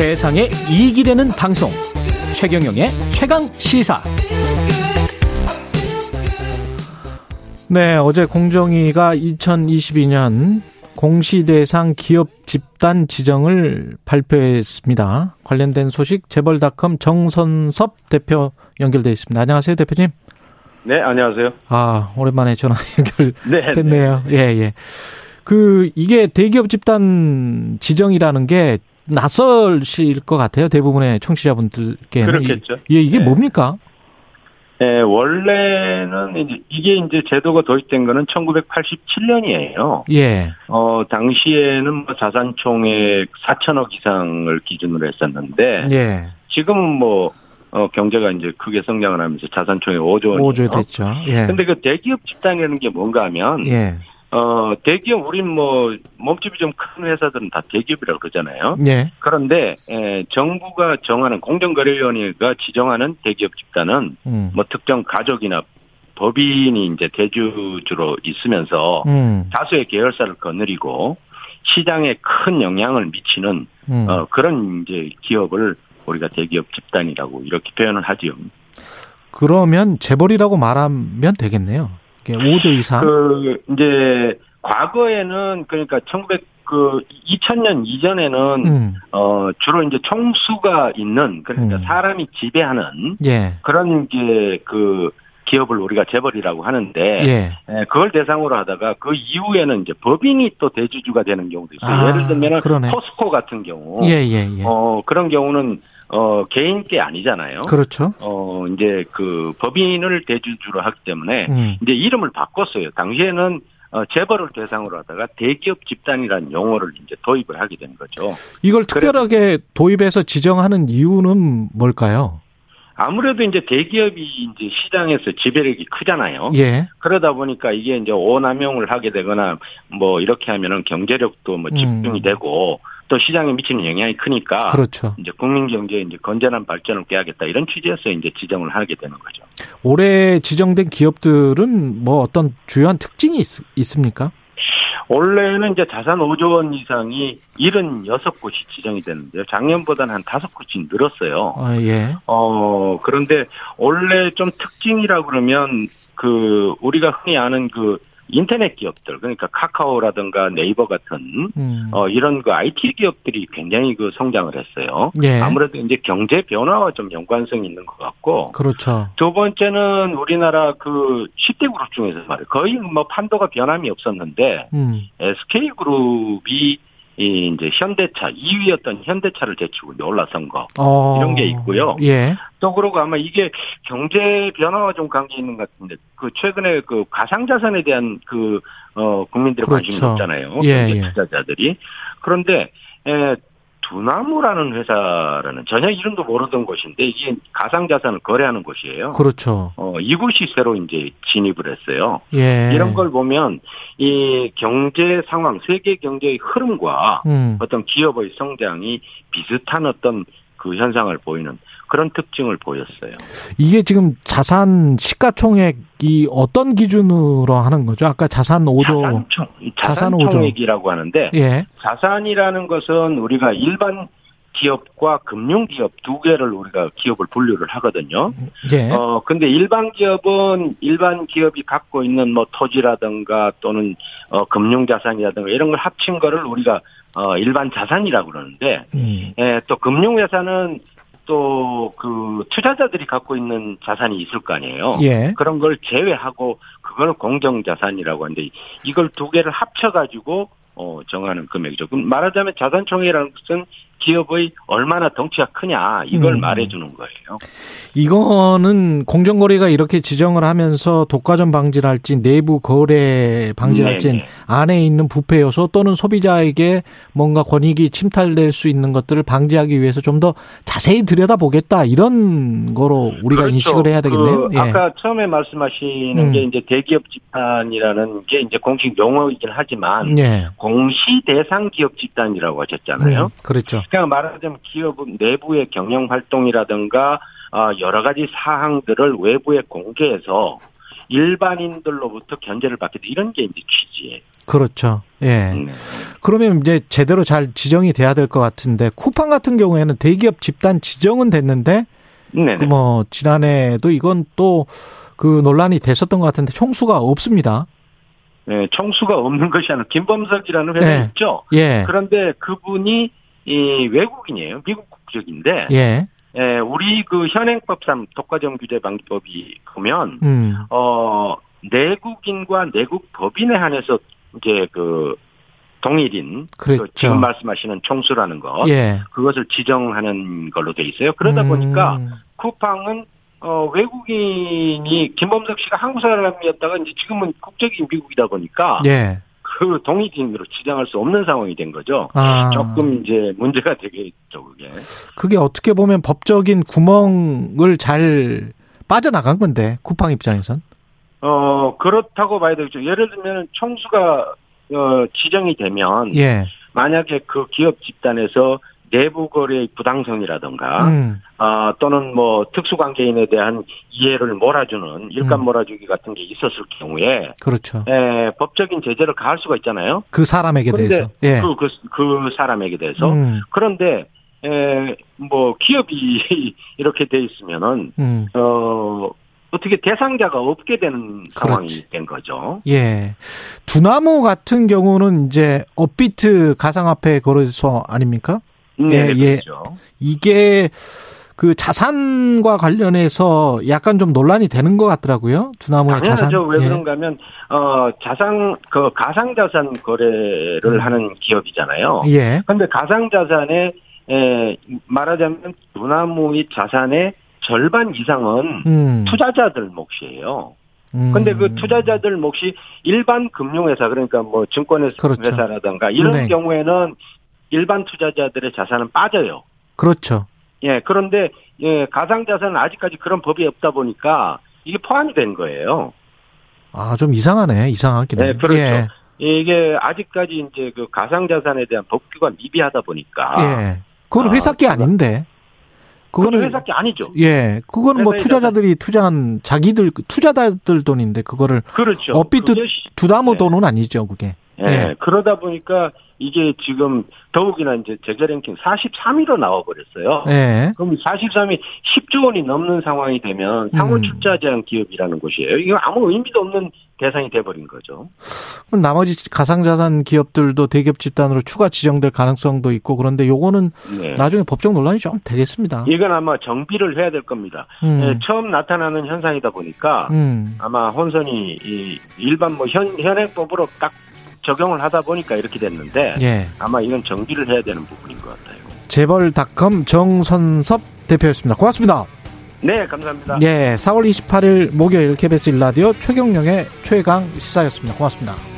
세상에 이익이 되는 방송 최경영의 최강 시사 네, 어제 공정위가 2022년 공시대상 기업 집단 지정을 발표했습니다. 관련된 소식 재벌닷컴 정선섭 대표 연결돼 있습니다. 안녕하세요, 대표님. 네, 안녕하세요. 아, 오랜만에 전화 네, 연결됐네요. 예, 예. 그 이게 대기업 집단 지정이라는 게 낯설실 것 같아요. 대부분의 청취자분들께는. 그렇겠죠. 예, 이게 네. 뭡니까? 네, 원래는 이제 이게 이제 제도가 도입된 거는 1987년이에요. 예. 어, 당시에는 뭐 자산 총액 4천억 이상을 기준으로 했었는데 예. 지금은 뭐 어, 경제가 이제 크게 성장을 하면서 자산 총액 5조 원이에요. 5조 됐죠. 예. 근데 그 대기업 집단이라는 게 뭔가 하면 예. 어, 대기업 우린 뭐 몸집이 좀 큰 회사들은 다 대기업이라고 그러잖아요. 예. 그런데 에, 정부가 정하는 공정거래위원회가 지정하는 대기업 집단은 음. 뭐 특정 가족이나 법인이 이제 대주주로 있으면서 음. 다수의 계열사를 거느리고 시장에 큰 영향을 미치는 음. 어, 그런 이제 기업을 우리가 대기업 집단이라고 이렇게 표현을 하지요. 그러면 재벌이라고 말하면 되겠네요. 이게 5조 이상. 그 이제 과거에는 그러니까 1900 그 2000년 이전에는 음. 어 주로 이제 총수가 있는 그러니까 음. 사람이 지배하는 예. 그런 게그 기업을 우리가 재벌이라고 하는데 예. 예, 그걸 대상으로 하다가 그 이후에는 이제 법인이 또 대주주가 되는 경우도 있어요. 아, 예를 들면. 포스코 같은 경우 예, 예, 예. 어 그런 경우는 어 개인 게 아니잖아요. 그렇죠. 어 이제 그 법인을 대주주로 하기 때문에 음. 이제 이름을 바꿨어요. 당시에는 어, 재벌을 대상으로 하다가 대기업 집단이라는 용어를 이제 도입을 하게 된 거죠. 이걸 특별하게 도입해서 지정하는 이유는 뭘까요? 아무래도 이제 대기업이 이제 시장에서 지배력이 크잖아요. 예. 그러다 보니까 이게 이제 오남용을 하게 되거나 뭐 이렇게 하면은 경제력도 뭐 집중이 음. 되고 또 시장에 미치는 영향이 크니까 그렇죠. 이제 국민 경제에 이제 건전한 발전을 꾀하겠다 이런 취지에서 이제 지정을 하게 되는 거죠. 올해 지정된 기업들은 뭐 어떤 주요한 특징이 있, 있습니까? 원래는 이제 자산 5조 원 이상이 76곳이 지정이 됐는데요. 작년보다는 한 5곳이 늘었어요. 아, 예. 어, 그런데 원래 좀 특징이라 그러면 그 우리가 흔히 아는 그 인터넷 기업들 그러니까 카카오라든가 네이버 같은 음. 어 이런 그 IT 기업들이 굉장히 그 성장을 했어요. 예. 아무래도 이제 경제 변화와 좀 연관성이 있는 것 같고 그렇죠. 두 번째는 우리나라 그 10대 그룹 중에서 말이에요. 거의 뭐 판도가 변함이 없었는데 음. SK 그룹이 이 이제 현대차 2위였던 현대차를 제치고 이제 올라선 거 어. 이런 게 있고요. 예. 또 그러고 아마 이게 경제 변화와 좀 관계 있는 것 같은데 그 최근에 그 가상자산에 대한 그 어 국민들의 관심이 그렇죠. 높잖아요. 예, 경제 예. 투자자들이 그런데 에, 두나무라는 회사라는 전혀 이름도 모르던 곳인데 이게 가상자산을 거래하는 곳이에요. 그렇죠. 어 이곳이 새로 이제 진입을 했어요. 예. 이런 걸 보면 이 경제 상황, 세계 경제의 흐름과 음. 어떤 기업의 성장이 비슷한 어떤 그 현상을 보이는 그런 특징을 보였어요. 이게 지금 자산 시가총액이 어떤 기준으로 하는 거죠? 아까 자산 5조. 자산총, 자산 자산 총액이라고 하는데 예. 자산이라는 것은 우리가 일반 기업과 금융 기업 두 개를 우리가 기업을 분류를 하거든요. 예. 어 근데 일반 기업은 일반 기업이 갖고 있는 뭐 토지라든가 또는 어 금융 자산이라든가 이런 걸 합친 거를 우리가 어 일반 자산이라고 그러는데 음. 예, 또 금융 회사는 또 그 투자자들이 갖고 있는 자산이 있을 거 아니에요. 예. 그런 걸 제외하고 그걸 공정 자산이라고 하는데 이걸 두 개를 합쳐 가지고 어, 정하는 금액이죠. 그럼 말하자면 자산 총액이라는 것은 기업의 얼마나 덩치가 크냐 이걸 음. 말해주는 거예요. 이거는 공정거래가 이렇게 지정을 하면서 독과점 방지랄지 내부 거래 방지랄지. 안에 있는 부패 요소 또는 소비자에게 뭔가 권익이 침탈될 수 있는 것들을 방지하기 위해서 좀 더 자세히 들여다보겠다 이런 거로 우리가 그렇죠. 인식을 해야 되겠네요. 그 예. 아까 처음에 말씀하시는 음. 게 이제 대기업 집단이라는 게 이제 공식 용어이긴 하지만 예. 공시 대상 기업 집단이라고 하셨잖아요. 음, 그렇죠. 그냥 말하자면 기업은 내부의 경영 활동이라든가 어, 여러 가지 사항들을 외부에 공개해서 일반인들로부터 견제를 받게 돼 이런 게 이제 취지예요. 그렇죠. 예. 네. 그러면 이제 제대로 잘 지정이 돼야 될 것 같은데 쿠팡 같은 경우에는 대기업 집단 지정은 됐는데 네. 그뭐 지난해도 이건 또 그 논란이 됐었던 것 같은데 총수가 없습니다. 네, 총수가 없는 것이 아니라 김범석이라는 회사 네. 있죠. 예. 그런데 그분이 이 외국인이에요. 미국 국적인데 예. 예, 우리 그 현행법상 독과점 규제 방지법이 보면 음. 어 내국인과 내국 법인에 한해서 이제 그 동일인 그 그렇죠. 지금 말씀하시는 총수라는 거 예. 그것을 지정하는 걸로 돼 있어요. 그러다 보니까 음. 쿠팡은 어 외국인이 김범석 씨가 한국 사람이었다가 이제 지금은 국적이 미국이다 보니까 예. 그 동일인으로 지정할 수 없는 상황이 된 거죠. 아. 조금 이제 문제가 되겠죠, 그게. 그게 어떻게 보면 법적인 구멍을 잘 빠져나간 건데 쿠팡 입장에선. 어, 그렇다고 봐야 되겠죠. 예를 들면 총수가 어, 지정이 되면 예. 만약에 그 기업 집단에서 내부 거래의 부당성이라든가 음. 어, 또는 뭐 특수관계인에 대한 이해를 몰아주는 일감 음. 몰아주기 같은 게 있었을 경우에 그렇죠. 에, 법적인 제재를 가할 수가 있잖아요. 그 사람에게 대해서. 예. 그, 그, 그 사람에게 대해서. 음. 그런데 에, 뭐 기업이 이렇게 돼 있으면은 음. 어 어떻게 대상자가 없게 되는 상황이 그렇지. 된 거죠. 예. 두나무 같은 경우는 이제 업비트 가상화폐 거래소 아닙니까? 네, 예, 예. 그렇죠. 이게 그 자산과 관련해서 약간 좀 논란이 되는 것 같더라고요. 두나무의 자산. 왜 예. 그런가 하면 어 자산 그 가상 자산 거래를 음. 하는 기업이잖아요. 예. 근데 가상 자산에 에, 말하자면 두나무의 자산의 절반 이상은 음. 투자자들 몫이에요. 음. 근데 그 투자자들 몫이 일반 금융회사 그러니까 뭐 증권회사 그렇죠. 회사라든가 이런 은행. 경우에는 일반 투자자들의 자산은 빠져요. 그렇죠. 예, 그런데 예, 가상 자산은 아직까지 그런 법이 없다 보니까 이게 포함이 된 거예요. 아, 좀 이상하네. 이상하긴 해. 네, 그렇죠. 예. 이게 아직까지 이제 그 가상 자산에 대한 법규가 미비하다 보니까 예. 그건 아, 회사 게 제가- 아닌데. 그거는 회사 게 아니죠. 예. 그거는 뭐 투자자들이 투자한 자기들 투자자들 돈인데 그거를 그렇죠. 업비트 두나무 네. 돈은 아니죠, 그게. 예, 예. 그러다 보니까 이게 지금 더욱이나 이제 재계 랭킹 43위로 나와 버렸어요. 예. 그럼 43위 10조 원이 넘는 상황이 되면 상호 음. 출자 제한 기업이라는 곳이에요. 이거 아무 의미도 없는 대상이 돼버린 거죠. 그럼 나머지 가상자산 기업들도 대기업 집단으로 추가 지정될 가능성도 있고 그런데 요거는 네. 나중에 법적 논란이 좀 되겠습니다. 이건 아마 정비를 해야 될 겁니다. 음. 예, 처음 나타나는 현상이다 보니까 음. 아마 혼선이 이 일반 뭐 현, 현행법으로 딱 적용을 하다 보니까 이렇게 됐는데 예. 아마 이건 정비를 해야 되는 부분인 것 같아요. 재벌닷컴 정선섭 대표였습니다. 고맙습니다. 네, 감사합니다. 예. 4월 28일 목요일 KBS 일라디오 최경령의 최강 시사였습니다. 고맙습니다.